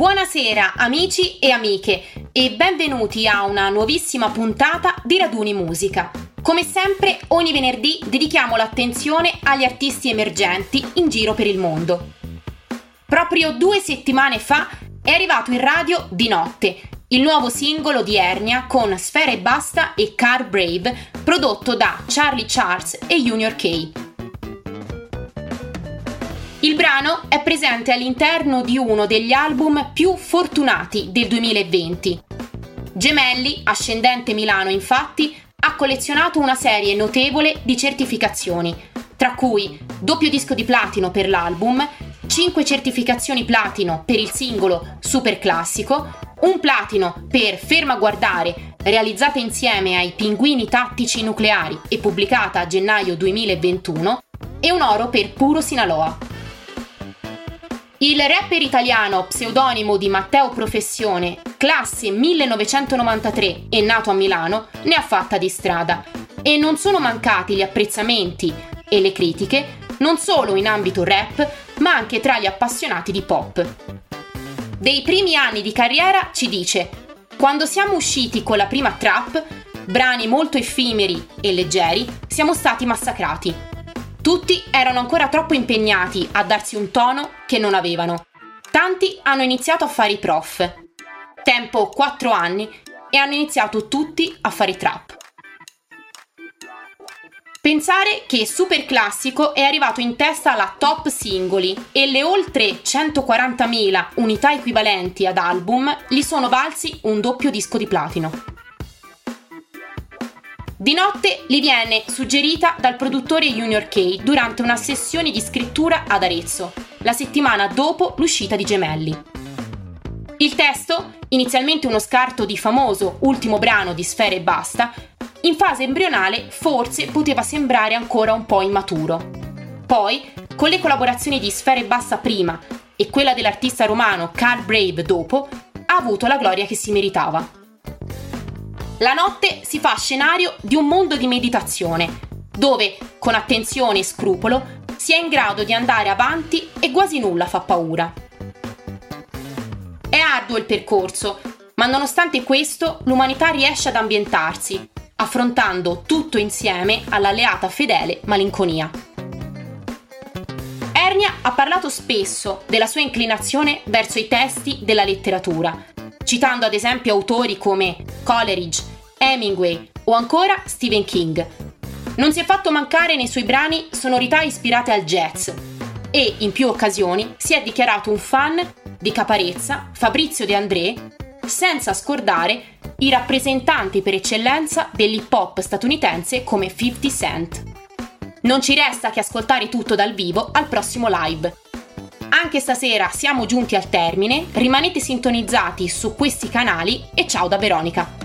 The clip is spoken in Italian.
Buonasera amici e amiche e benvenuti a una nuovissima puntata di Raduni Musica. Come sempre, ogni venerdì dedichiamo l'attenzione agli artisti emergenti in giro per il mondo. Proprio due settimane fa è arrivato in radio Di Notte, il nuovo singolo di Ernia con Sfera e Basta e Car Brave, prodotto da Charlie Charles e Junior K. Il brano è presente all'interno di uno degli album più fortunati del 2020. Gemelli, ascendente Milano infatti, ha collezionato una serie notevole di certificazioni, tra cui doppio disco di platino per l'album, 5 certificazioni platino per il singolo Super Classico, un platino per Ferma guardare, realizzata insieme ai Pinguini Tattici Nucleari e pubblicata a gennaio 2021, e un oro per Puro Sinaloa. Il rapper italiano pseudonimo di Matteo Professione, classe 1993 e nato a Milano, ne ha fatta di strada e non sono mancati gli apprezzamenti e le critiche non solo in ambito rap, ma anche tra gli appassionati di pop. Dei primi anni di carriera ci dice: Quando siamo usciti con la prima trap, brani molto effimeri e leggeri, siamo stati massacrati. Tutti erano ancora troppo impegnati a darsi un tono che non avevano. Tanti hanno iniziato a fare i prof. Tempo 4 anni e hanno iniziato tutti a fare trap. Pensare che Super Classico è arrivato in testa alla top singoli e le oltre 140.000 unità equivalenti ad album gli sono valsi un doppio disco di platino. Di notte gli viene suggerita dal produttore Junior K durante una sessione di scrittura ad Arezzo, la settimana dopo l'uscita di Gemelli. Il testo, inizialmente uno scarto di famoso ultimo brano di Sfere e Basta, in fase embrionale forse poteva sembrare ancora un po' immaturo. Poi, con le collaborazioni di Sfere e Basta prima e quella dell'artista romano Carl Brave dopo, ha avuto la gloria che si meritava. La notte si fa scenario di un mondo di meditazione, dove, con attenzione e scrupolo, si è in grado di andare avanti e quasi nulla fa paura. È arduo il percorso, ma nonostante questo l'umanità riesce ad ambientarsi, affrontando tutto insieme all'alleata fedele malinconia. Ernia ha parlato spesso della sua inclinazione verso i testi della letteratura, citando ad esempio autori come Coleridge, Hemingway o ancora Stephen King. Non si è fatto mancare nei suoi brani sonorità ispirate al jazz e in più occasioni si è dichiarato un fan di Caparezza, Fabrizio De André, senza scordare i rappresentanti per eccellenza dell'hip hop statunitense come 50 Cent. Non ci resta che ascoltare tutto dal vivo al prossimo live. Anche stasera siamo giunti al termine, rimanete sintonizzati su questi canali e ciao da Veronica.